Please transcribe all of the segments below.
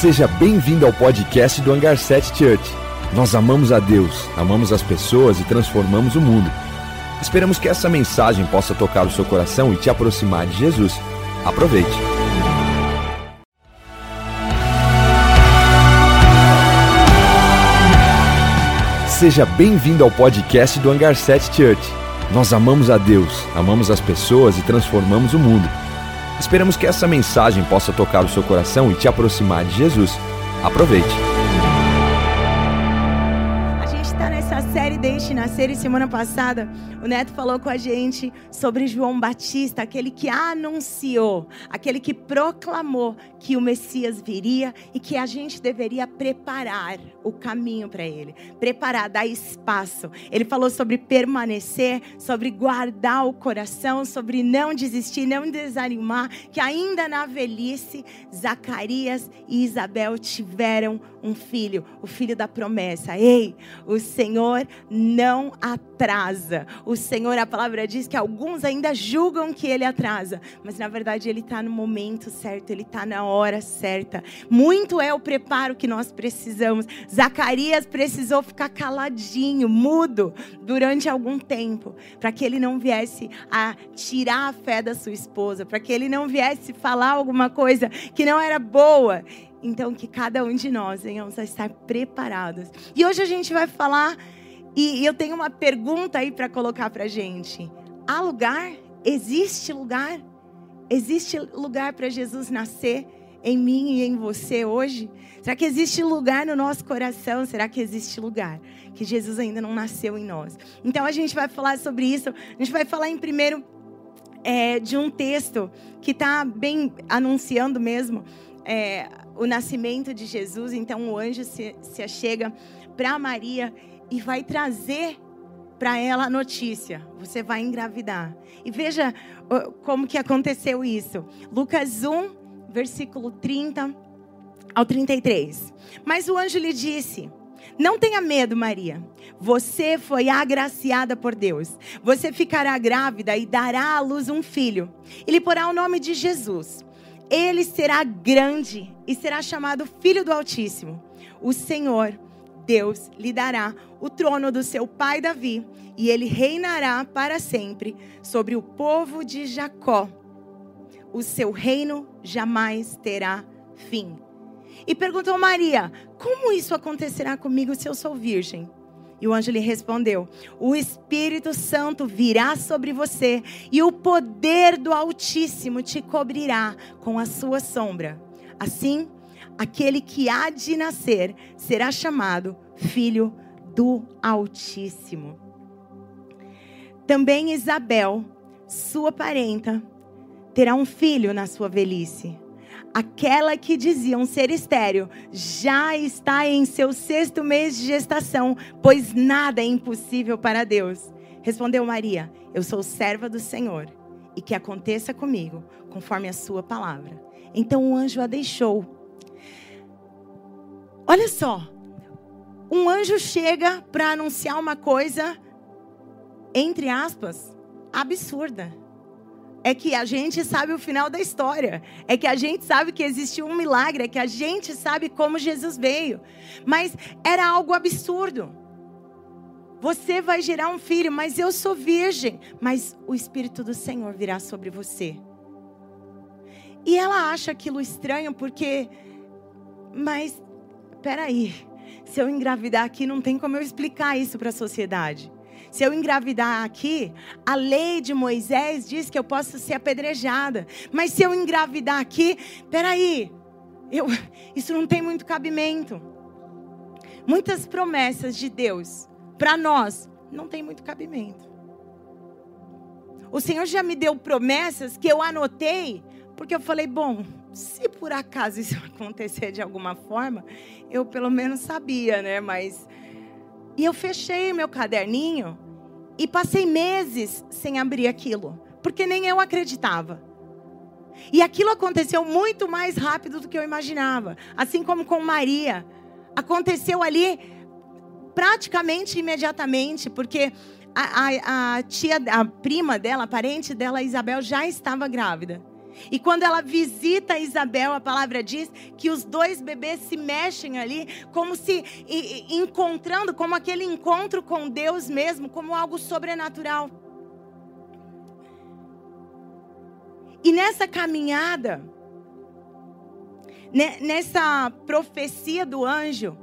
Seja bem-vindo ao podcast do Hangar 7 Church. Nós amamos a Deus, amamos as pessoas e transformamos o mundo. Esperamos que essa mensagem possa tocar o seu coração e te aproximar de Jesus. Aproveite. Seja bem-vindo ao podcast do Hangar 7 Church. Nós amamos a Deus, amamos as pessoas e transformamos o mundo. Esperamos que essa mensagem possa tocar o seu coração e te aproximar de Jesus. Aproveite. Deixe Nascer e semana passada o Neto falou com a gente sobre João Batista, aquele que anunciou, aquele que proclamou que o Messias viria e que a gente deveria preparar o caminho para ele, preparar, dar espaço. Ele falou sobre permanecer, sobre guardar o coração, sobre não desistir, não desanimar, que ainda na velhice, Zacarias e Isabel tiveram um filho, o filho da promessa. Ei, o Senhor não atrasa. O Senhor, a palavra diz que alguns ainda julgam que ele atrasa, mas na verdade ele está no momento certo, ele está na hora certa. Muito é o preparo que nós precisamos. Zacarias precisou ficar caladinho, mudo, durante algum tempo, para que ele não viesse a tirar a fé da sua esposa, para que ele não viesse falar alguma coisa que não era boa. Então, que cada um de nós venhamos a estar preparados. E hoje a gente vai falar, e eu tenho uma pergunta aí para colocar para gente: há lugar? Existe lugar? Existe lugar para Jesus nascer em mim e em você hoje? Será que existe lugar no nosso coração? Será que existe lugar que Jesus ainda não nasceu em nós? Então a gente vai falar sobre isso. A gente vai falar em primeiro é, de um texto que está bem anunciando mesmo. É, o nascimento de Jesus. Então o anjo se, se achega para Maria e vai trazer para ela a notícia: você vai engravidar. E veja como que aconteceu isso. Lucas 1, versículo 30 ao 33. Mas o anjo lhe disse: Não tenha medo, Maria. Você foi agraciada por Deus. Você ficará grávida e dará à luz um filho. Ele porá o nome de Jesus. Ele será grande e será chamado Filho do Altíssimo. O Senhor, Deus, lhe dará o trono do seu pai Davi, e ele reinará para sempre sobre o povo de Jacó. O seu reino jamais terá fim. E perguntou Maria: Como isso acontecerá comigo se eu sou virgem? E o anjo lhe respondeu: O Espírito Santo virá sobre você, e o poder do Altíssimo te cobrirá com a sua sombra. Assim, aquele que há de nascer será chamado Filho do Altíssimo. Também Isabel, sua parenta, terá um filho na sua velhice aquela que diziam ser estéreo, já está em seu sexto mês de gestação, pois nada é impossível para Deus. Respondeu Maria: Eu sou serva do Senhor, e que aconteça comigo, conforme a sua palavra. Então o anjo a deixou. Olha só, um anjo chega para anunciar uma coisa, entre aspas, absurda é que a gente sabe o final da história, é que a gente sabe que existiu um milagre, é que a gente sabe como Jesus veio. Mas era algo absurdo. Você vai gerar um filho, mas eu sou virgem, mas o Espírito do Senhor virá sobre você. E ela acha aquilo estranho porque, mas, peraí, se eu engravidar aqui, não tem como eu explicar isso para a sociedade. Se eu engravidar aqui, a lei de Moisés diz que eu posso ser apedrejada. Mas se eu engravidar aqui, peraí, eu, isso não tem muito cabimento. Muitas promessas de Deus para nós não tem muito cabimento. O Senhor já me deu promessas que eu anotei, porque eu falei, bom, se por acaso isso acontecer de alguma forma, eu pelo menos sabia, né? Mas e eu fechei meu caderninho e passei meses sem abrir aquilo, porque nem eu acreditava. E aquilo aconteceu muito mais rápido do que eu imaginava, assim como com Maria. Aconteceu ali praticamente imediatamente, porque a, a, a tia, a prima dela, a parente dela, Isabel, já estava grávida. E quando ela visita Isabel, a palavra diz que os dois bebês se mexem ali, como se encontrando, como aquele encontro com Deus mesmo, como algo sobrenatural. E nessa caminhada, nessa profecia do anjo,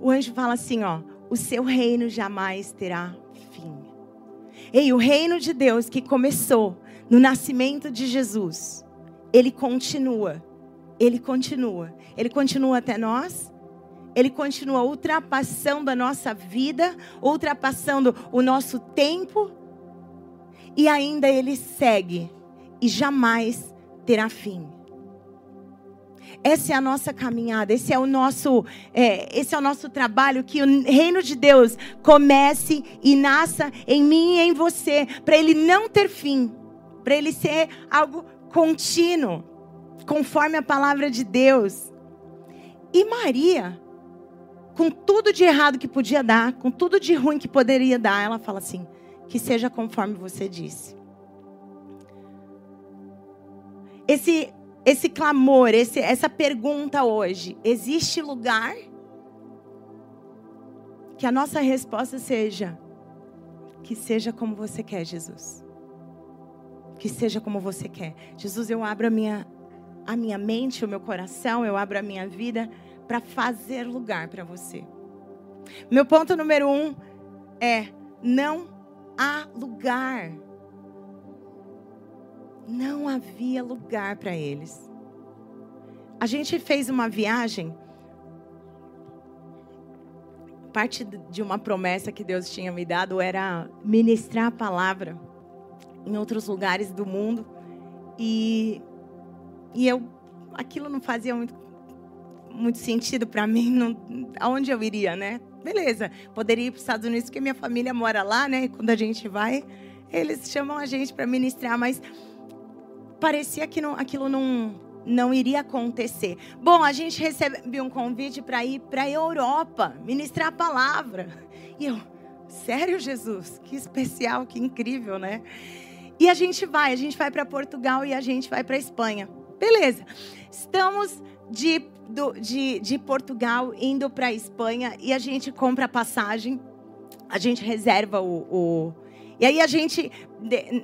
o anjo fala assim, ó, o seu reino jamais terá fim. Ei, o reino de Deus que começou no nascimento de Jesus, ele continua. Ele continua. Ele continua até nós. Ele continua ultrapassando a nossa vida, ultrapassando o nosso tempo. E ainda ele segue e jamais terá fim. Essa é a nossa caminhada, esse é o nosso, é, esse é o nosso trabalho, que o reino de Deus comece e nasça em mim e em você, para ele não ter fim, para ele ser algo contínuo, conforme a palavra de Deus. E Maria, com tudo de errado que podia dar, com tudo de ruim que poderia dar, ela fala assim: que seja conforme você disse. Esse esse clamor, esse, essa pergunta hoje: existe lugar? Que a nossa resposta seja: que seja como você quer, Jesus. Que seja como você quer. Jesus, eu abro a minha, a minha mente, o meu coração, eu abro a minha vida para fazer lugar para você. Meu ponto número um é: não há lugar não havia lugar para eles. A gente fez uma viagem, parte de uma promessa que Deus tinha me dado era ministrar a palavra em outros lugares do mundo. E, e eu, aquilo não fazia muito, muito sentido para mim, não, aonde eu iria, né? Beleza, poderia ir para os Estados Unidos, porque minha família mora lá, né? E quando a gente vai, eles chamam a gente para ministrar, mas parecia que não, aquilo não, não iria acontecer. Bom, a gente recebeu um convite para ir para a Europa, ministrar a palavra. E eu, sério, Jesus? Que especial, que incrível, né? E a gente vai, a gente vai para Portugal e a gente vai para Espanha. Beleza. Estamos de, do, de, de Portugal indo para Espanha e a gente compra a passagem, a gente reserva o, o e aí a gente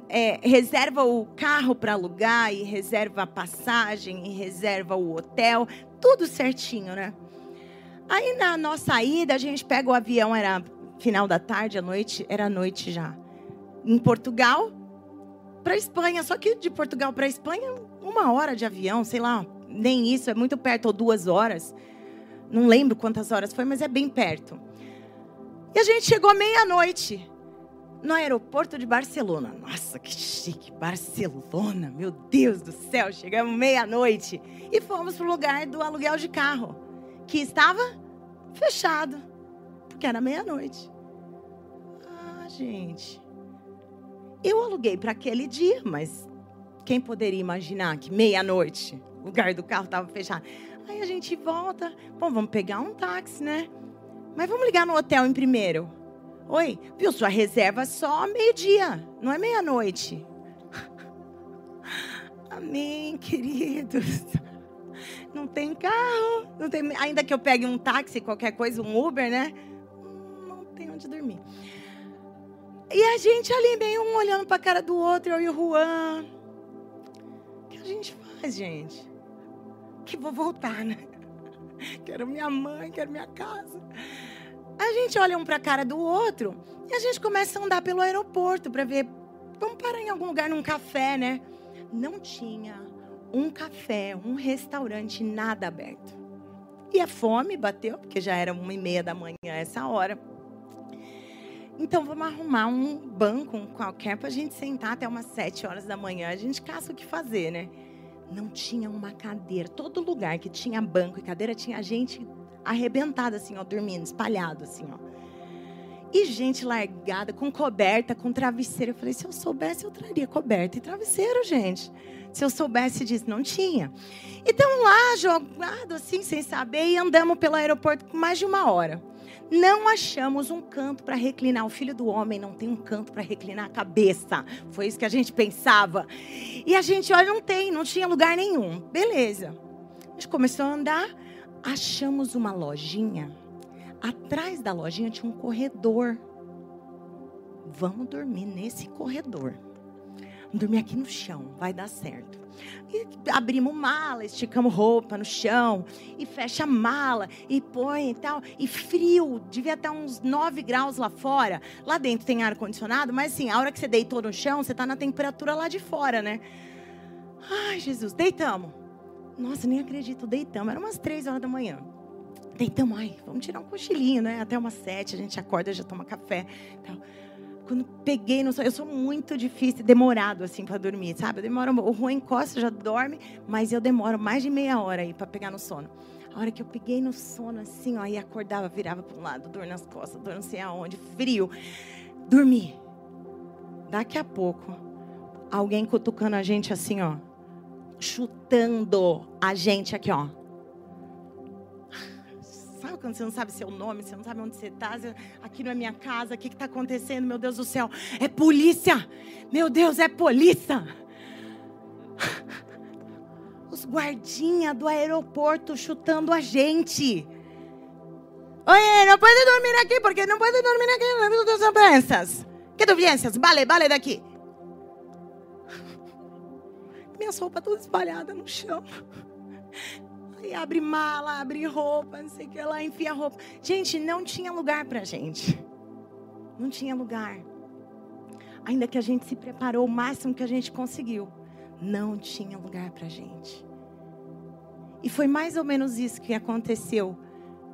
é, reserva o carro para alugar, e reserva a passagem, e reserva o hotel, tudo certinho, né? Aí na nossa ida, a gente pega o avião, era final da tarde, à noite, era noite já. Em Portugal, para Espanha. Só que de Portugal para Espanha, uma hora de avião, sei lá, nem isso, é muito perto, ou duas horas. Não lembro quantas horas foi, mas é bem perto. E a gente chegou meia-noite no aeroporto de Barcelona. Nossa, que chique, Barcelona, meu Deus do céu, chegamos meia-noite e fomos para o lugar do aluguel de carro, que estava fechado, porque era meia-noite. Ah, gente, eu aluguei para aquele dia, mas quem poderia imaginar que meia-noite o lugar do carro estava fechado? Aí a gente volta, bom, vamos pegar um táxi, né? Mas vamos ligar no hotel em primeiro. Oi, viu? Sua reserva só meio-dia, não é meia-noite. Amém, queridos. Não tem carro, não tem, ainda que eu pegue um táxi, qualquer coisa, um Uber, né? Não tem onde dormir. E a gente ali meio um olhando para a cara do outro, eu e o Juan. O que a gente faz, gente? Que vou voltar, né? Quero minha mãe, quero minha casa. A gente olha um para a cara do outro e a gente começa a andar pelo aeroporto para ver. Vamos parar em algum lugar num café, né? Não tinha um café, um restaurante, nada aberto. E a fome bateu, porque já era uma e meia da manhã essa hora. Então vamos arrumar um banco qualquer para a gente sentar até umas sete horas da manhã. A gente caça o que fazer, né? Não tinha uma cadeira. Todo lugar que tinha banco e cadeira tinha gente arrebentada, assim, ó, dormindo, espalhado, assim, ó. E gente largada, com coberta, com travesseiro. Eu falei, se eu soubesse, eu traria coberta e travesseiro, gente. Se eu soubesse disso, não tinha. Então lá, jogado assim, sem saber, e andamos pelo aeroporto por mais de uma hora. Não achamos um canto para reclinar. O filho do homem não tem um canto para reclinar a cabeça. Foi isso que a gente pensava. E a gente, olha, não tem, não tinha lugar nenhum. Beleza. A gente começou a andar, achamos uma lojinha. Atrás da lojinha tinha um corredor. Vamos dormir nesse corredor. Vamos dormir aqui no chão, vai dar certo. E abrimos mala, esticamos roupa no chão, e fecha a mala, e põe e tal. E frio, devia estar uns 9 graus lá fora. Lá dentro tem ar-condicionado, mas assim, a hora que você deitou no chão, você está na temperatura lá de fora, né? Ai, Jesus, deitamos. Nossa, nem acredito, deitamos. Era umas 3 horas da manhã. Deitamos, ai, vamos tirar um cochilinho, né? Até umas 7, a gente acorda, já toma café. Tal quando peguei no sono, eu sou muito difícil, demorado assim para dormir, sabe? Eu demoro, o Juan encosta, já dorme, mas eu demoro mais de meia hora aí para pegar no sono. A hora que eu peguei no sono assim, ó, aí acordava, virava para um lado, dor nas costas, dor não sei aonde, frio. Dormi. Daqui a pouco, alguém cutucando a gente assim, ó, chutando a gente aqui, ó quando você não sabe seu nome, você não sabe onde você está, aqui não é minha casa, o que está acontecendo, meu Deus do céu? É polícia! Meu Deus, é polícia! Os guardinhas do aeroporto chutando a gente. Oye, não pode dormir aqui, porque não pode dormir aqui nas tuas doenças. Que doenças? Vale, vale daqui. Minhas roupas todas espalhadas no chão. Aí abre mala, abre roupa, não sei o que lá, enfia roupa. Gente, não tinha lugar pra gente. Não tinha lugar. Ainda que a gente se preparou o máximo que a gente conseguiu, não tinha lugar pra gente. E foi mais ou menos isso que aconteceu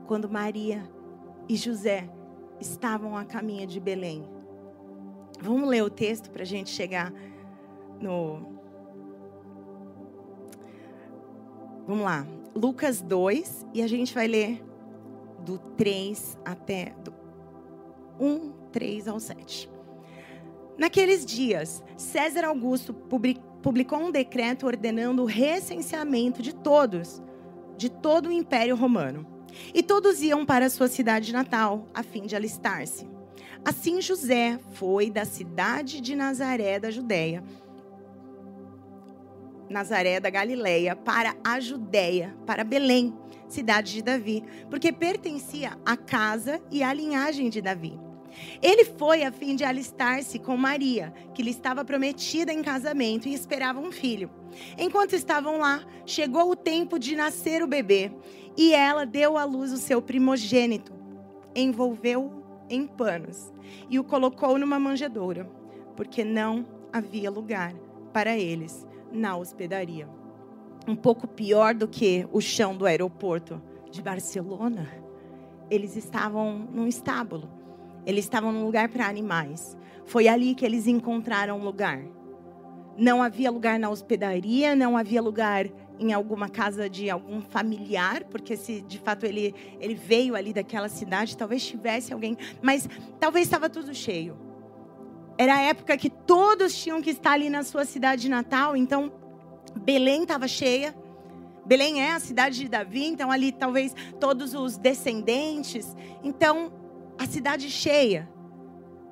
quando Maria e José estavam a caminho de Belém. Vamos ler o texto para a gente chegar no. Vamos lá. Lucas 2 e a gente vai ler do 3 até do 1, 3 ao 7. Naqueles dias, César Augusto publicou um decreto ordenando o recenseamento de todos, de todo o Império Romano. E todos iam para sua cidade natal, a fim de alistar-se. Assim José foi da cidade de Nazaré da Judéia Nazaré da Galileia para a Judéia, para Belém, cidade de Davi, porque pertencia à casa e à linhagem de Davi. Ele foi a fim de alistar-se com Maria, que lhe estava prometida em casamento e esperava um filho. Enquanto estavam lá, chegou o tempo de nascer o bebê, e ela deu à luz o seu primogênito, envolveu-o em panos e o colocou numa manjedoura, porque não havia lugar para eles na hospedaria. Um pouco pior do que o chão do aeroporto de Barcelona, eles estavam num estábulo. Eles estavam num lugar para animais. Foi ali que eles encontraram um lugar. Não havia lugar na hospedaria, não havia lugar em alguma casa de algum familiar, porque se de fato ele, ele veio ali daquela cidade, talvez tivesse alguém, mas talvez estava tudo cheio. Era a época que todos tinham que estar ali na sua cidade natal, então Belém estava cheia. Belém é a cidade de Davi, então ali talvez todos os descendentes. Então, a cidade cheia.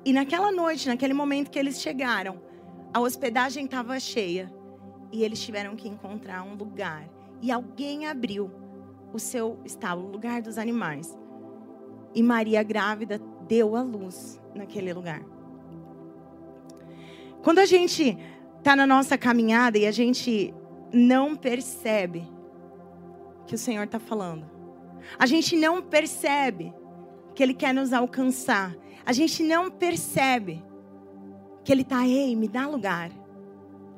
E naquela noite, naquele momento que eles chegaram, a hospedagem estava cheia. E eles tiveram que encontrar um lugar. E alguém abriu o seu estábulo, o lugar dos animais. E Maria grávida deu a luz naquele lugar. Quando a gente está na nossa caminhada e a gente não percebe que o Senhor está falando, a gente não percebe que Ele quer nos alcançar, a gente não percebe que Ele está, ei, me dá lugar,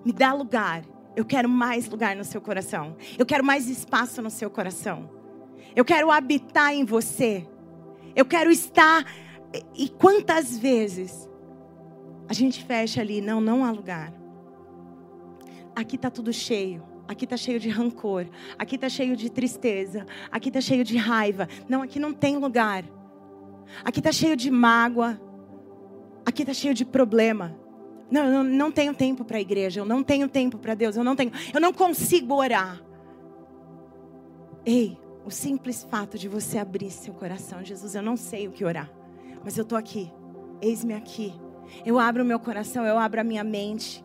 me dá lugar. Eu quero mais lugar no seu coração. Eu quero mais espaço no seu coração. Eu quero habitar em você. Eu quero estar. E quantas vezes a gente fecha ali, não, não há lugar. Aqui está tudo cheio. Aqui está cheio de rancor. Aqui está cheio de tristeza. Aqui está cheio de raiva. Não, aqui não tem lugar. Aqui está cheio de mágoa. Aqui está cheio de problema. Não, eu não, tenho tempo para a igreja. Eu não tenho tempo para Deus. Eu não tenho. Eu não consigo orar. Ei, o simples fato de você abrir seu coração, Jesus, eu não sei o que orar, mas eu estou aqui. Eis-me aqui. Eu abro o meu coração, eu abro a minha mente.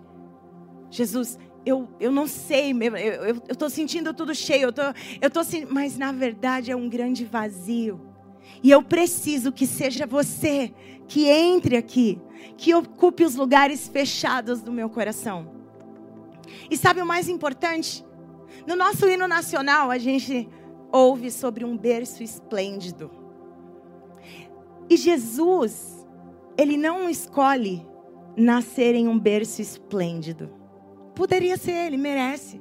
Jesus, eu, eu não sei, eu estou sentindo tudo cheio, eu tô, eu tô, mas na verdade é um grande vazio. E eu preciso que seja você que entre aqui, que ocupe os lugares fechados do meu coração. E sabe o mais importante? No nosso hino nacional, a gente ouve sobre um berço esplêndido. E Jesus, ele não escolhe nascer em um berço esplêndido. Poderia ser, ele merece.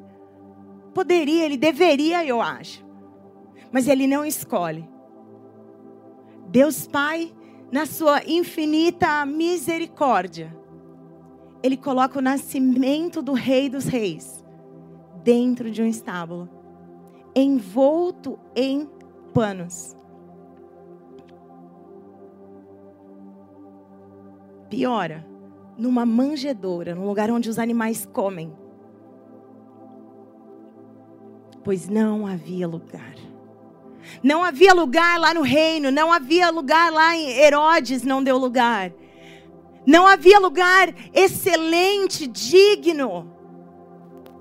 Poderia, ele deveria, eu acho. Mas ele não escolhe. Deus Pai, na sua infinita misericórdia, ele coloca o nascimento do Rei dos Reis dentro de um estábulo, envolto em panos. Piora numa manjedoura, num lugar onde os animais comem. Pois não havia lugar. Não havia lugar lá no reino, não havia lugar lá em Herodes, não deu lugar. Não havia lugar excelente, digno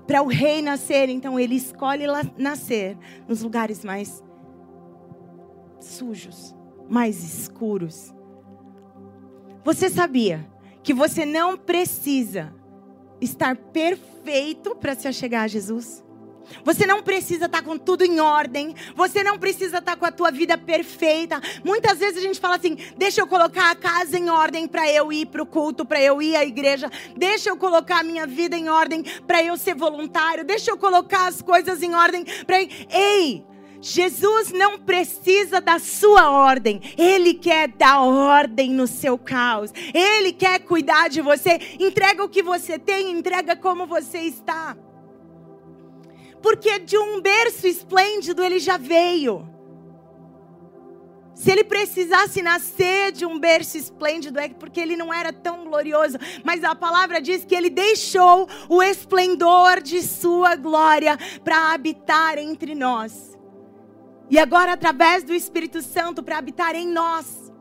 para o rei nascer. Então ele escolhe nascer nos lugares mais sujos, mais escuros. Você sabia que você não precisa estar perfeito para se achegar a Jesus. Você não precisa estar tá com tudo em ordem. Você não precisa estar tá com a tua vida perfeita. Muitas vezes a gente fala assim: deixa eu colocar a casa em ordem para eu ir para o culto, para eu ir à igreja. Deixa eu colocar a minha vida em ordem para eu ser voluntário. Deixa eu colocar as coisas em ordem para. Ei! Jesus não precisa da sua ordem, Ele quer dar ordem no seu caos, Ele quer cuidar de você. Entrega o que você tem, entrega como você está. Porque de um berço esplêndido ele já veio. Se ele precisasse nascer de um berço esplêndido, é porque ele não era tão glorioso. Mas a palavra diz que ele deixou o esplendor de sua glória para habitar entre nós. E agora, através do Espírito Santo, para habitar em nós.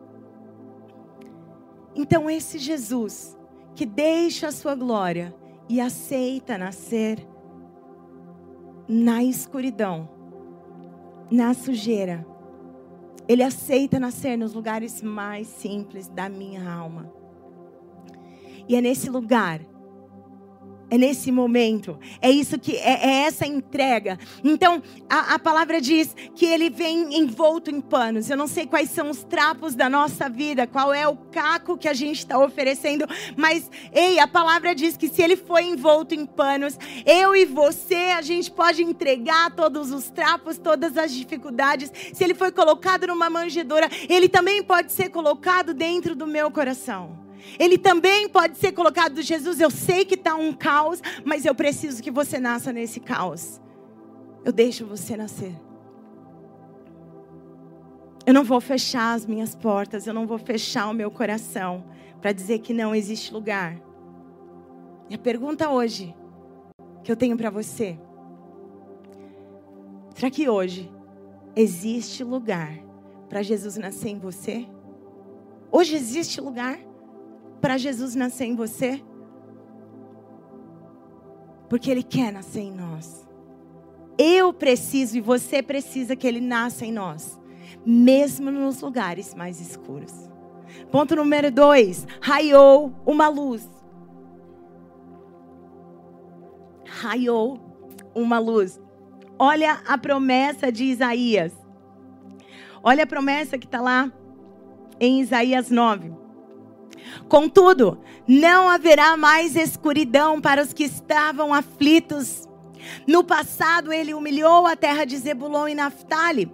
Então, esse Jesus que deixa a sua glória e aceita nascer na escuridão, na sujeira, ele aceita nascer nos lugares mais simples da minha alma. E é nesse lugar é nesse momento. É isso que é, é essa entrega. Então, a, a, palavra diz que ele vem envolto em panos. Eu não sei quais são os trapos da nossa vida, qual é o caco que a gente está oferecendo, mas ei, a palavra diz que se ele foi envolto em panos, eu e você, a gente pode entregar todos os trapos, todas as dificuldades. Se ele foi colocado numa manjedoura, ele também pode ser colocado dentro do meu coração. Ele também pode ser colocado, Jesus, eu sei que está um caos, mas eu preciso que você nasça nesse caos. Eu deixo você nascer. Eu não vou fechar as minhas portas, eu não vou fechar o meu coração para dizer que não existe lugar. E a pergunta hoje que eu tenho para você: será que hoje existe lugar para Jesus nascer em você? Hoje existe lugar? Para Jesus nascer em você? Porque Ele quer nascer em nós. Eu preciso e você precisa que Ele nasça em nós, mesmo nos lugares mais escuros. Ponto número dois: raiou uma luz. Raiou uma luz. Olha a promessa de Isaías. Olha a promessa que está lá em Isaías 9. Contudo, não haverá mais escuridão para os que estavam aflitos. No passado, ele humilhou a terra de Zebulon e Naphtali.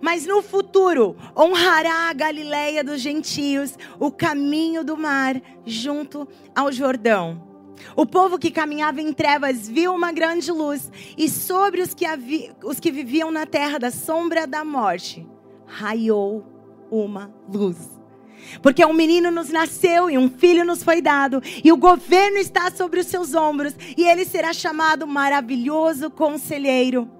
Mas no futuro, honrará a Galileia dos gentios, o caminho do mar, junto ao Jordão. O povo que caminhava em trevas viu uma grande luz, e sobre os que, os que viviam na terra da sombra da morte, raiou uma luz. Porque um menino nos nasceu e um filho nos foi dado, e o governo está sobre os seus ombros, e ele será chamado maravilhoso conselheiro,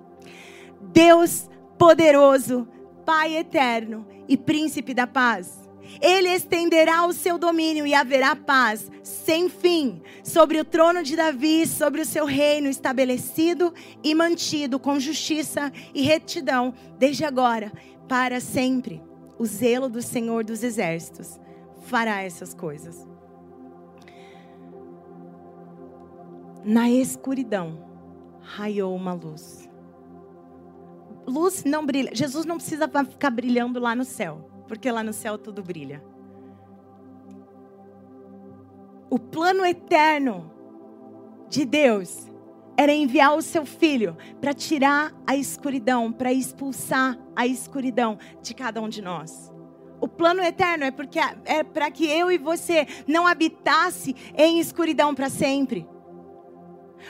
Deus poderoso, Pai eterno e príncipe da paz. Ele estenderá o seu domínio e haverá paz sem fim sobre o trono de Davi, sobre o seu reino estabelecido e mantido com justiça e retidão, desde agora para sempre. O zelo do Senhor dos exércitos fará essas coisas. Na escuridão raiou uma luz. Luz não brilha. Jesus não precisa ficar brilhando lá no céu porque lá no céu tudo brilha. O plano eterno de Deus era enviar o seu filho para tirar a escuridão, para expulsar a escuridão de cada um de nós. O plano eterno é porque é para que eu e você não habitasse em escuridão para sempre.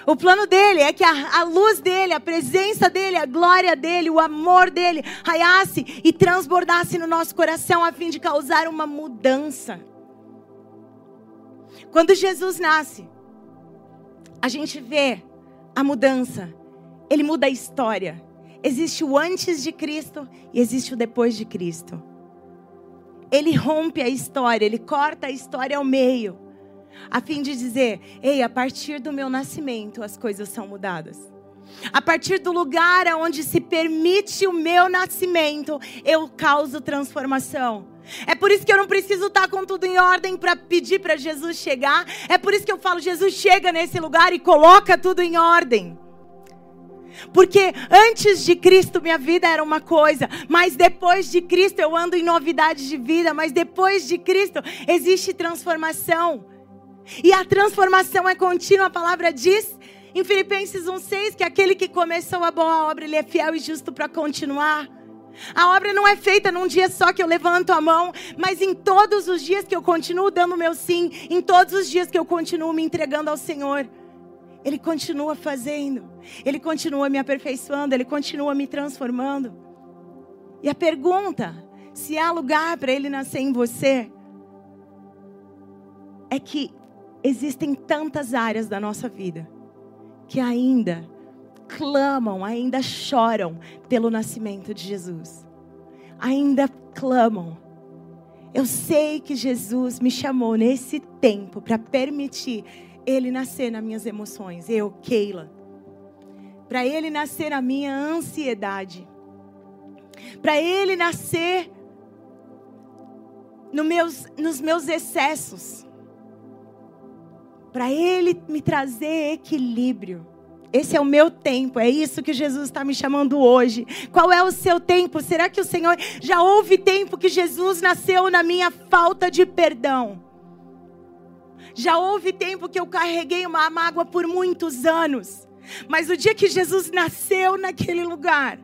O plano dele é que a, a, luz dele, a presença dele, a glória dele, o amor dele raiasse e transbordasse no nosso coração a fim de causar uma mudança. Quando Jesus nasce, a gente vê a mudança. Ele muda a história. Existe o antes de Cristo e existe o depois de Cristo. Ele rompe a história, ele corta a história ao meio a fim de dizer: ei, a partir do meu nascimento as coisas são mudadas. A partir do lugar onde se permite o meu nascimento, eu causo transformação. É por isso que eu não preciso estar com tudo em ordem para pedir para Jesus chegar. É por isso que eu falo: Jesus chega nesse lugar e coloca tudo em ordem. Porque antes de Cristo minha vida era uma coisa, mas depois de Cristo eu ando em novidade de vida, mas depois de Cristo existe transformação. E a transformação é contínua, a palavra diz em Filipenses 1,6 que aquele que começou a boa obra, ele é fiel e justo para continuar. A obra não é feita num dia só que eu levanto a mão, mas em todos os dias que eu continuo dando meu sim, em todos os dias que eu continuo me entregando ao Senhor. Ele continua fazendo, Ele continua me aperfeiçoando, Ele continua me transformando. E a pergunta, se há lugar para Ele nascer em você, é que existem tantas áreas da nossa vida que ainda clamam, ainda choram pelo nascimento de Jesus. Ainda clamam. Eu sei que Jesus me chamou nesse tempo para permitir ele nascer nas minhas emoções, eu, Keila. Para ele nascer na minha ansiedade. Para ele nascer no meus, nos meus excessos para Ele me trazer equilíbrio. Esse é o meu tempo, é isso que Jesus está me chamando hoje. Qual é o seu tempo? Será que o Senhor já houve tempo que Jesus nasceu na minha falta de perdão? Já houve tempo que eu carreguei uma mágoa por muitos anos, mas o dia que Jesus nasceu naquele lugar,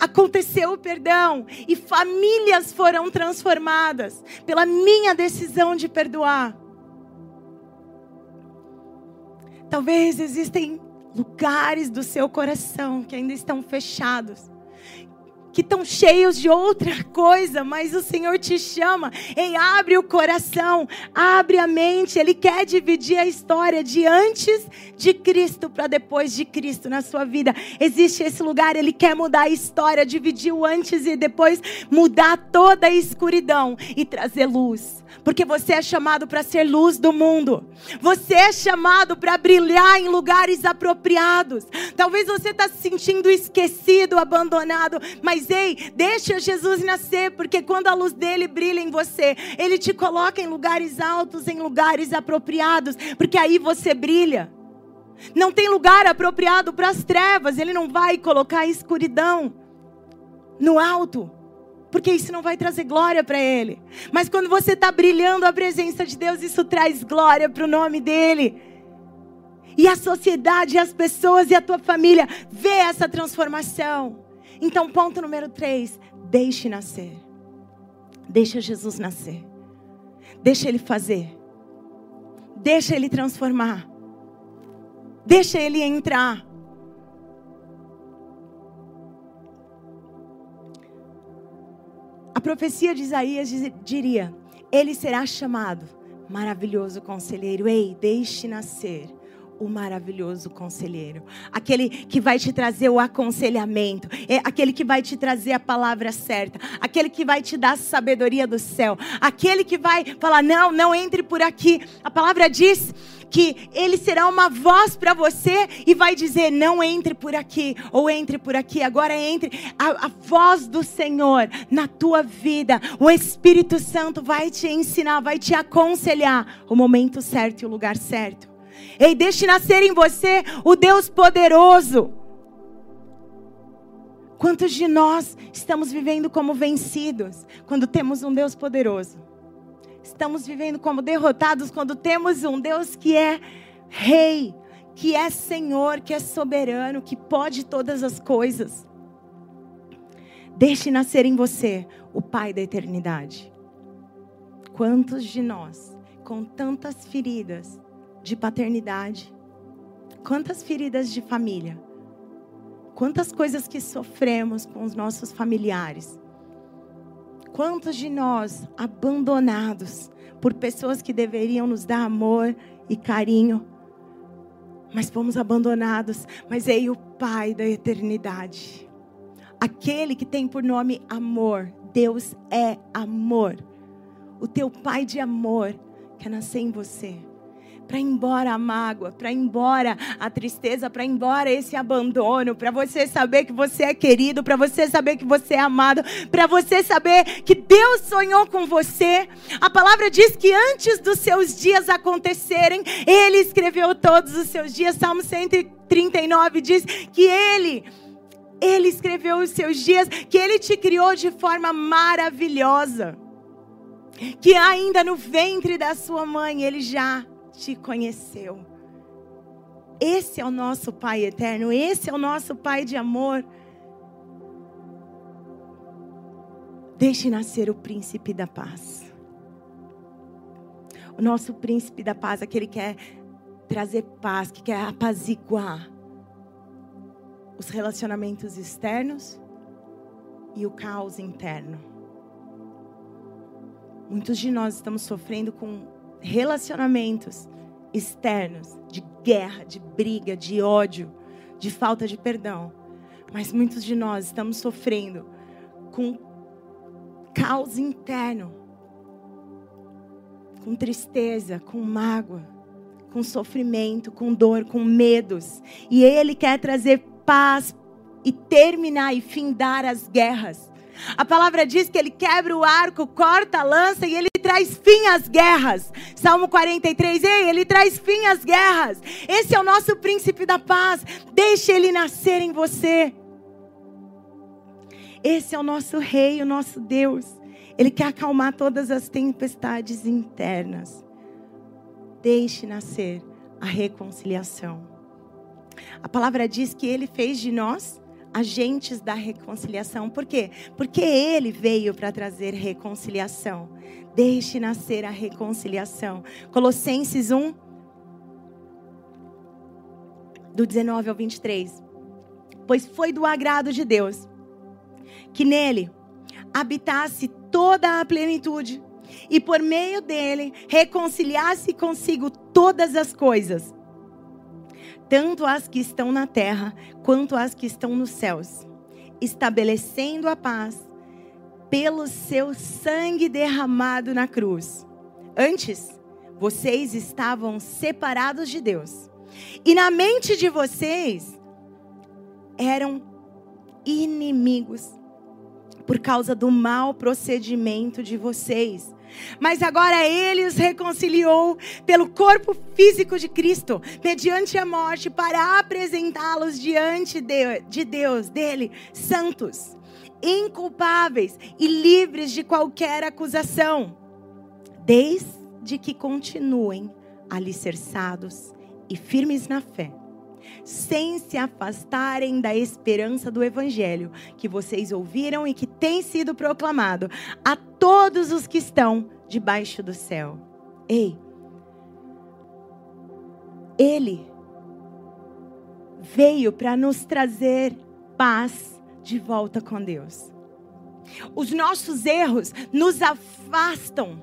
aconteceu o perdão e famílias foram transformadas pela minha decisão de perdoar. Talvez existem lugares do seu coração que ainda estão fechados que estão cheios de outra coisa, mas o Senhor te chama. Ei, abre o coração, abre a mente. Ele quer dividir a história de antes de Cristo para depois de Cristo na sua vida. Existe esse lugar, ele quer mudar a história, dividir o antes e depois, mudar toda a escuridão e trazer luz porque você é chamado para ser luz do mundo. Você é chamado para brilhar em lugares apropriados. Talvez você está se sentindo esquecido, abandonado, mas ei, deixa Jesus nascer, porque quando a luz dele brilha em você, ele te coloca em lugares altos, em lugares apropriados, porque aí você brilha. Não tem lugar apropriado para as trevas, ele não vai colocar a escuridão no alto porque isso não vai trazer glória para Ele. Mas quando você está brilhando a presença de Deus, isso traz glória para o nome dEle. E a sociedade, as pessoas e a tua família vê essa transformação. Então, ponto número três: deixe nascer. Deixa Jesus nascer. Deixa Ele fazer. Deixa Ele transformar. Deixa Ele entrar. profecia de Isaías diria: Ele será chamado maravilhoso conselheiro. Ei, deixe nascer o maravilhoso conselheiro, aquele que vai te trazer o aconselhamento, é aquele que vai te trazer a palavra certa, aquele que vai te dar a sabedoria do céu, aquele que vai falar: não, não entre por aqui. A palavra diz que ele será uma voz para você e vai dizer: não entre por aqui, ou entre por aqui, agora entre. A, a, voz do Senhor na tua vida, o Espírito Santo vai te ensinar, vai te aconselhar o momento certo e o lugar certo. Ei, deixe nascer em você o Deus poderoso. Quantos de nós estamos vivendo como vencidos quando temos um Deus poderoso? Estamos vivendo como derrotados quando temos um Deus que é Rei, que é Senhor, que é soberano, que pode todas as coisas. Deixe nascer em você o Pai da eternidade. Quantos de nós, com tantas feridas de paternidade, quantas feridas de família, quantas coisas que sofremos com os nossos familiares, Quantos de nós abandonados por pessoas que deveriam nos dar amor e carinho, mas fomos abandonados, mas ei o Pai da eternidade. Aquele que tem por nome amor. Deus é amor. O teu Pai de amor quer nascer em você para ir embora a mágoa, para ir embora a tristeza, para ir embora esse abandono, para você saber que você é querido, para você saber que você é amado, para você saber que Deus sonhou com você. A palavra diz que antes dos seus dias acontecerem, Ele escreveu todos os seus dias. Salmo 139 diz que Ele. Ele escreveu os seus dias, que Ele te criou de forma maravilhosa. Que ainda no ventre da sua mãe Ele já te conheceu. Esse é o nosso Pai eterno, esse é o nosso Pai de amor. Deixe nascer o príncipe da paz. O nosso príncipe da paz, aquele que quer trazer paz, que quer apaziguar os relacionamentos externos e o caos interno. Muitos de nós estamos sofrendo com relacionamentos externos, de guerra, de briga, de ódio, de falta de perdão. Mas muitos de nós estamos sofrendo com caos interno, com tristeza, com mágoa, com sofrimento, com dor, com medos. E Ele quer trazer paz e terminar e findar as guerras. A palavra diz que ele quebra o arco, corta a lança e ele traz fim às guerras. Salmo 43, ei, ele traz fim às guerras. Esse é o nosso príncipe da paz. Deixe ele nascer em você. Esse é o nosso rei, o nosso Deus. Ele quer acalmar todas as tempestades internas. Deixe nascer a reconciliação. A palavra diz que ele fez de nós agentes da reconciliação. Por quê? Porque ele veio para trazer reconciliação. Deixe nascer a reconciliação. Colossenses 1, do 19 ao 23. Pois foi do agrado de Deus que nele habitasse toda a plenitude e por meio dele reconciliasse consigo todas as coisas tanto as que estão na terra quanto as que estão nos céus, estabelecendo a paz pelo seu sangue derramado na cruz. Antes, vocês estavam separados de Deus, e na mente de vocês eram inimigos por causa do mau procedimento de vocês mas agora ele os reconciliou pelo corpo físico de Cristo, mediante a morte, para apresentá-los diante de Deus, dele, santos, inculpáveis e livres de qualquer acusação, desde que continuem alicerçados e firmes na fé sem se afastarem da esperança do Evangelho que vocês ouviram e que tem sido proclamado a todos os que estão debaixo do céu. Ei, Ele veio para nos trazer paz de volta com Deus. Os nossos erros nos afastam.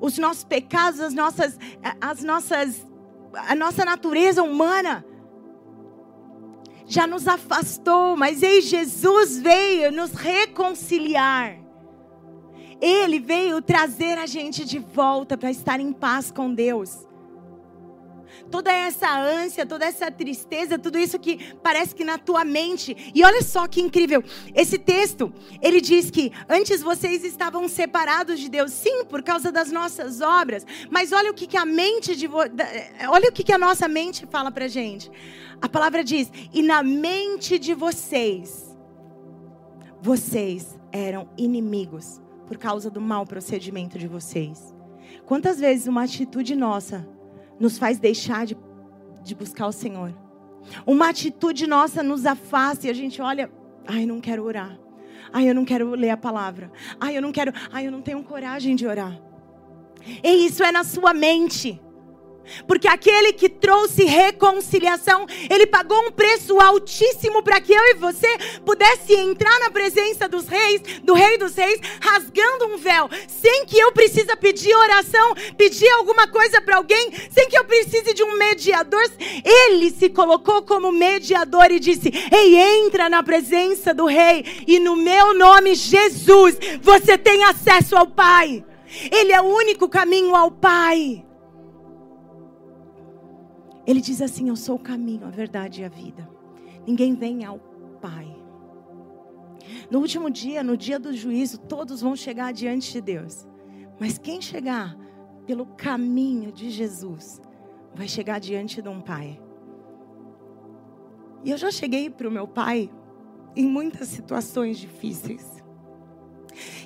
Os nossos pecados, as nossas, as nossas, a nossa natureza humana já nos afastou, mas ei, Jesus veio nos reconciliar. Ele veio trazer a gente de volta para estar em paz com Deus toda essa ânsia, toda essa tristeza, tudo isso que parece que na tua mente. E olha só que incrível. Esse texto, ele diz que antes vocês estavam separados de Deus, sim, por causa das nossas obras. Mas olha o que, que a mente de olha o que, que a nossa mente fala pra gente. A palavra diz: "E na mente de vocês vocês eram inimigos por causa do mau procedimento de vocês." Quantas vezes uma atitude nossa nos faz deixar de, de buscar o Senhor. Uma atitude nossa nos afasta e a gente olha, ai, não quero orar. Ai, eu não quero ler a palavra. Ai, eu não quero, ai, eu não tenho coragem de orar. E isso é na sua mente. Porque aquele que trouxe reconciliação, ele pagou um preço altíssimo para que eu e você pudesse entrar na presença dos reis, do rei dos reis, rasgando um véu, sem que eu precise pedir oração, pedir alguma coisa para alguém, sem que eu precise de um mediador. Ele se colocou como mediador e disse: "Ei, entra na presença do rei e no meu nome Jesus, você tem acesso ao Pai. Ele é o único caminho ao Pai." Ele diz assim: Eu sou o caminho, a verdade e a vida. Ninguém vem ao Pai. No último dia, no dia do juízo, todos vão chegar diante de Deus. Mas quem chegar pelo caminho de Jesus, vai chegar diante de um Pai. E eu já cheguei para o meu Pai em muitas situações difíceis.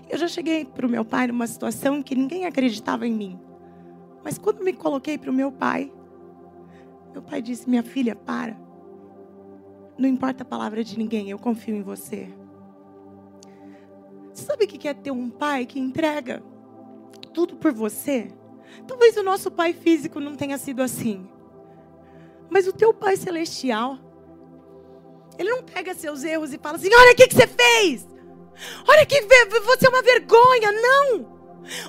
Eu já cheguei para o meu pai numa situação que ninguém acreditava em mim. Mas quando me coloquei para o meu pai, meu pai disse: Minha filha, para. Não importa a palavra de ninguém, eu confio em você. Você sabe o que é ter um pai que entrega tudo por você? Talvez o nosso pai físico não tenha sido assim. Mas o teu pai celestial, ele não pega seus erros e fala assim: olha o que, que você fez. Olha que você é uma vergonha. Não.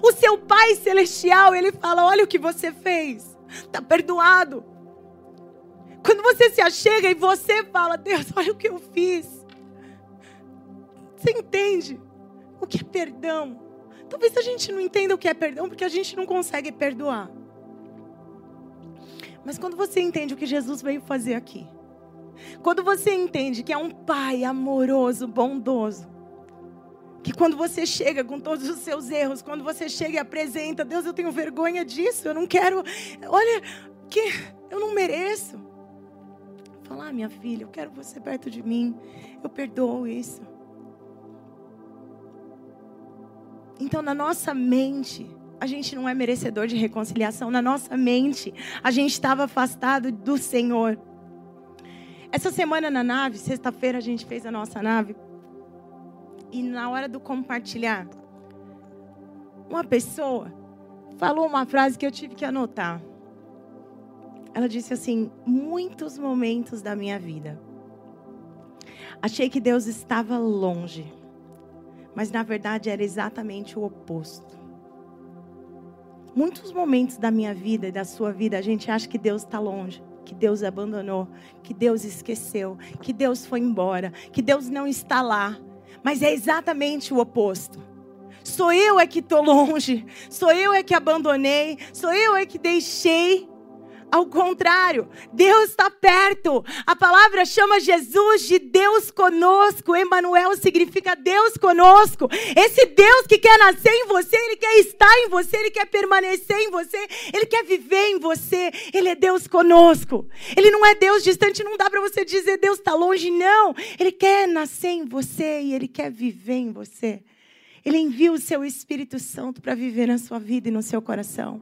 O seu pai celestial, ele fala: olha o que você fez. Está perdoado. Quando você se achega e você fala, Deus, olha o que eu fiz. Você entende o que é perdão? Talvez a gente não entenda o que é perdão porque a gente não consegue perdoar. Mas quando você entende o que Jesus veio fazer aqui, quando você entende que é um pai amoroso, bondoso, que quando você chega com todos os seus erros, quando você chega e apresenta, Deus, eu tenho vergonha disso, eu não quero, olha, que eu não mereço. Falar, ah, minha filha, eu quero você perto de mim. Eu perdoo isso. Então, na nossa mente, a gente não é merecedor de reconciliação. Na nossa mente, a gente estava afastado do Senhor. Essa semana na nave, sexta-feira, a gente fez a nossa nave. E na hora do compartilhar, uma pessoa falou uma frase que eu tive que anotar ela disse assim: muitos momentos da minha vida. Achei que Deus estava longe, mas na verdade era exatamente o oposto. Muitos momentos da minha vida e da sua vida, a gente acha que Deus está longe, que Deus abandonou, que Deus esqueceu, que Deus foi embora, que Deus não está lá. Mas é exatamente o oposto. Sou eu é que estou longe, sou eu é que abandonei, sou eu é que deixei ao contrário, Deus está perto. A palavra chama Jesus de Deus conosco. Emmanuel significa Deus conosco. Esse Deus que quer nascer em você, Ele quer estar em você, Ele quer permanecer em você, Ele quer viver em você. Ele é Deus conosco. Ele não é Deus distante, não dá para você dizer Deus está longe, não. Ele quer nascer em você e Ele quer viver em você. Ele envia o seu Espírito Santo para viver na sua vida e no seu coração.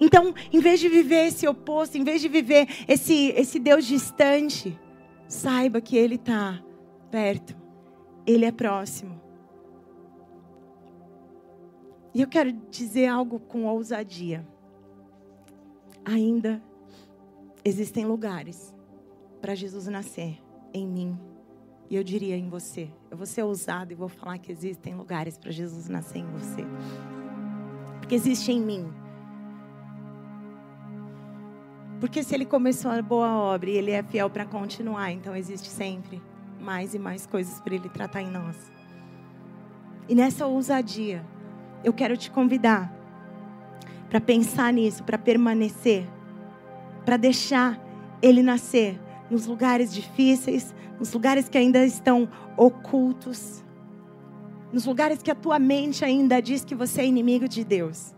Então, em vez de viver esse oposto, em vez de viver esse, esse Deus distante, saiba que Ele está perto, Ele é próximo. E eu quero dizer algo com ousadia. Ainda existem lugares para Jesus nascer em mim, E eu diria em você. Eu vou ser ousado e vou falar que existem lugares para Jesus nascer em você. Porque existe em mim. Porque se ele começou a boa obra e ele é fiel para continuar, então existe sempre mais e mais coisas para ele tratar em nós. E nessa ousadia, eu quero te convidar para pensar nisso, para permanecer, para deixar ele nascer nos lugares difíceis, nos lugares que ainda estão ocultos, nos lugares que a tua mente ainda diz que você é inimigo de Deus.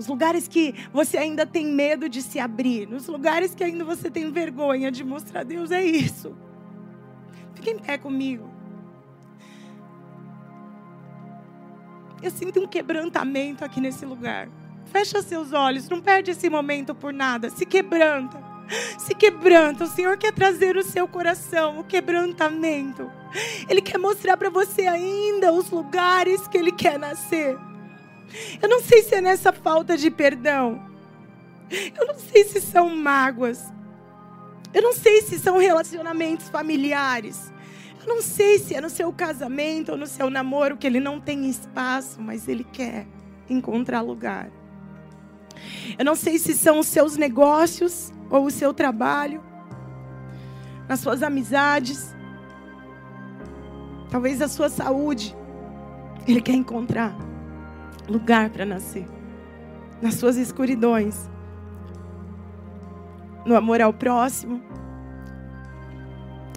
Nos lugares que você ainda tem medo de se abrir, nos lugares que ainda você tem vergonha de mostrar a Deus, é isso. Fique em pé comigo. Eu sinto um quebrantamento aqui nesse lugar. Fecha seus olhos, não perde esse momento por nada. Se quebranta se quebranta. O Senhor quer trazer o seu coração, o quebrantamento. Ele quer mostrar para você ainda os lugares que Ele quer nascer. Eu não sei se é nessa falta de perdão. Eu não sei se são mágoas. Eu não sei se são relacionamentos familiares. Eu não sei se é no seu casamento ou no seu namoro que ele não tem espaço, mas ele quer encontrar lugar. Eu não sei se são os seus negócios ou o seu trabalho, nas suas amizades, talvez a sua saúde. Ele quer encontrar lugar para nascer nas suas escuridões, no amor ao próximo,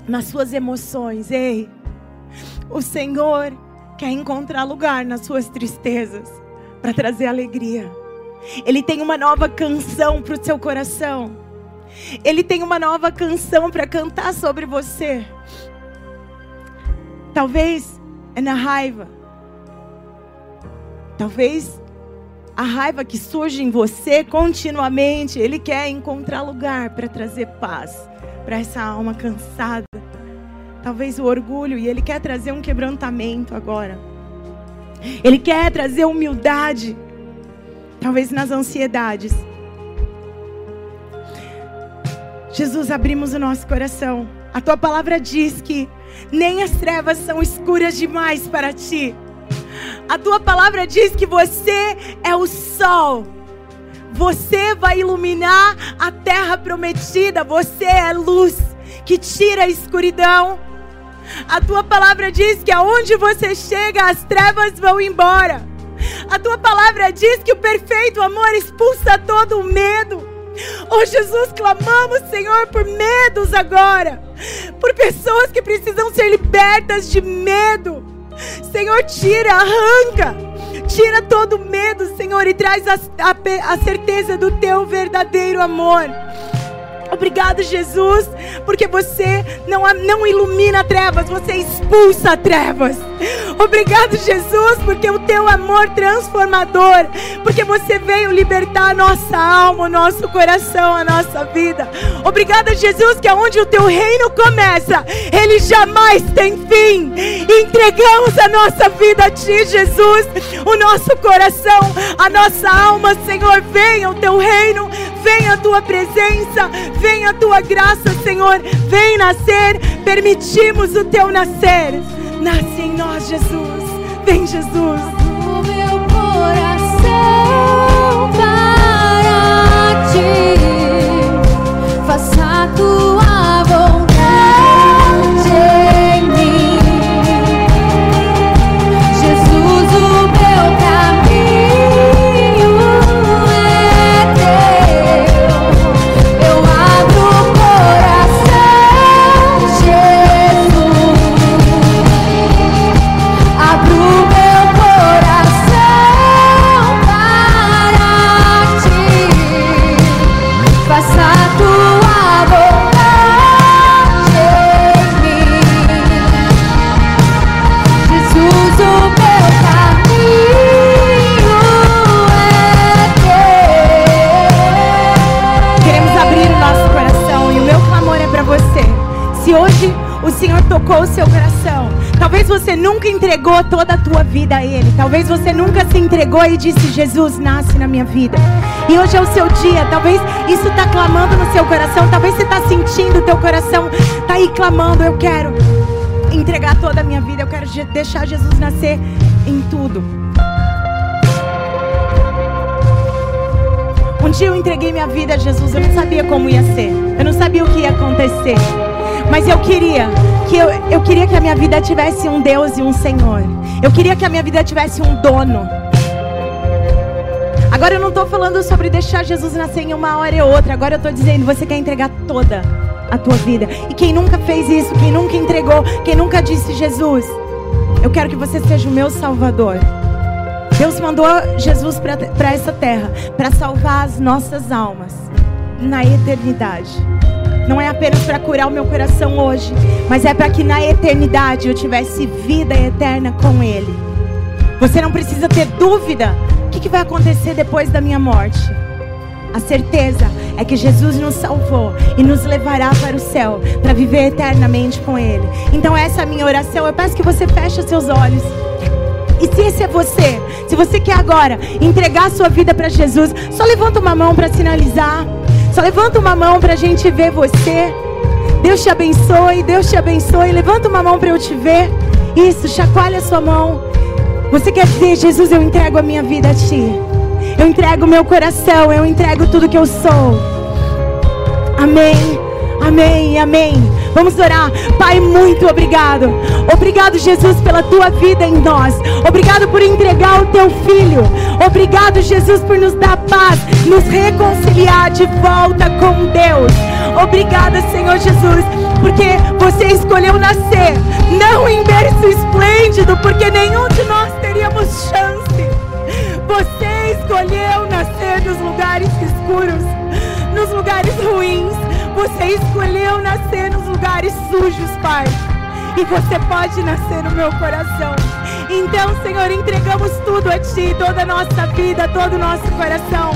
nas suas emoções. Ei, o Senhor quer encontrar lugar nas suas tristezas para trazer alegria. Ele tem uma nova canção para o seu coração. Ele tem uma nova canção para cantar sobre você. Talvez é na raiva. Talvez a raiva que surge em você continuamente, ele quer encontrar lugar para trazer paz para essa alma cansada. Talvez o orgulho e ele quer trazer um quebrantamento agora. Ele quer trazer humildade. Talvez nas ansiedades. Jesus, abrimos o nosso coração. A tua palavra diz que nem as trevas são escuras demais para ti. A tua palavra diz que você é o sol. Você vai iluminar a terra prometida. Você é luz que tira a escuridão. A tua palavra diz que aonde você chega, as trevas vão embora. A tua palavra diz que o perfeito amor expulsa todo o medo. Oh Jesus, clamamos, Senhor, por medos agora, por pessoas que precisam ser libertas de medo. Senhor, tira, arranca, tira todo medo, Senhor, e traz a, a, a certeza do teu verdadeiro amor. Obrigado, Jesus, porque você não, não ilumina trevas, você expulsa trevas. Obrigado, Jesus, porque o teu amor transformador, porque você veio libertar a nossa alma, o nosso coração, a nossa vida. Obrigado, Jesus, que aonde o teu reino começa, ele jamais tem fim. Entregamos a nossa vida a ti, Jesus, o nosso coração, a nossa alma, Senhor, venha o teu reino, venha a tua presença, venha a tua graça, Senhor, vem nascer, permitimos o teu nascer. Nasce em nós, Jesus. Vem, Jesus. Tocou o seu coração. Talvez você nunca entregou toda a tua vida a Ele. Talvez você nunca se entregou e disse: Jesus, nasce na minha vida. E hoje é o seu dia. Talvez isso está clamando no seu coração. Talvez você está sentindo o teu coração está aí clamando. Eu quero entregar toda a minha vida. Eu quero deixar Jesus nascer em tudo. Um dia eu entreguei minha vida a Jesus, eu não sabia como ia ser, eu não sabia o que ia acontecer, mas eu queria que eu, eu queria que a minha vida tivesse um Deus e um Senhor. Eu queria que a minha vida tivesse um dono. Agora eu não estou falando sobre deixar Jesus nascer em uma hora e outra. Agora eu estou dizendo, você quer entregar toda a tua vida. E quem nunca fez isso, quem nunca entregou, quem nunca disse Jesus, eu quero que você seja o meu Salvador. Deus mandou Jesus para essa terra para salvar as nossas almas na eternidade. Não é apenas para curar o meu coração hoje, mas é para que na eternidade eu tivesse vida eterna com Ele. Você não precisa ter dúvida o que, que vai acontecer depois da minha morte. A certeza é que Jesus nos salvou e nos levará para o céu para viver eternamente com Ele. Então essa é a minha oração. Eu peço que você feche os seus olhos. E se esse é você, se você quer agora entregar a sua vida para Jesus, só levanta uma mão para sinalizar. Só levanta uma mão para a gente ver você. Deus te abençoe, Deus te abençoe. Levanta uma mão para eu te ver. Isso, chacoalha a sua mão. Você quer dizer, Jesus, eu entrego a minha vida a Ti. Eu entrego o meu coração, eu entrego tudo que eu sou. Amém, amém, amém. Vamos orar. Pai, muito obrigado. Obrigado, Jesus, pela tua vida em nós. Obrigado por entregar o teu filho. Obrigado, Jesus, por nos dar paz, nos reconciliar de volta com Deus. Obrigada, Senhor Jesus, porque você escolheu nascer, não em berço esplêndido, porque nenhum de nós teríamos chance. Você escolheu nascer nos lugares escuros, nos lugares ruins. Você escolheu nascer nos lugares sujos, Pai. E você pode nascer no meu coração. Então, Senhor, entregamos tudo a Ti, toda a nossa vida, todo o nosso coração.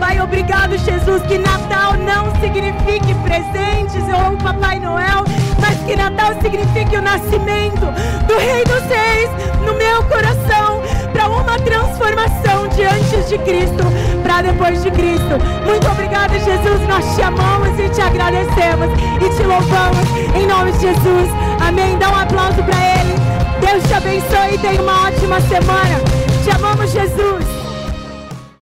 Pai, obrigado, Jesus, que Natal não signifique presentes ou Papai Noel, mas que Natal signifique o nascimento do Rei dos Reis no meu coração, para uma transformação de antes de Cristo para depois de Cristo. Muito obrigada, Jesus. Nós te amamos e te agradecemos e te louvamos em nome de Jesus. Amém. Dá um aplauso para Ele. Deus te abençoe e tenha uma ótima semana. Te amamos, Jesus.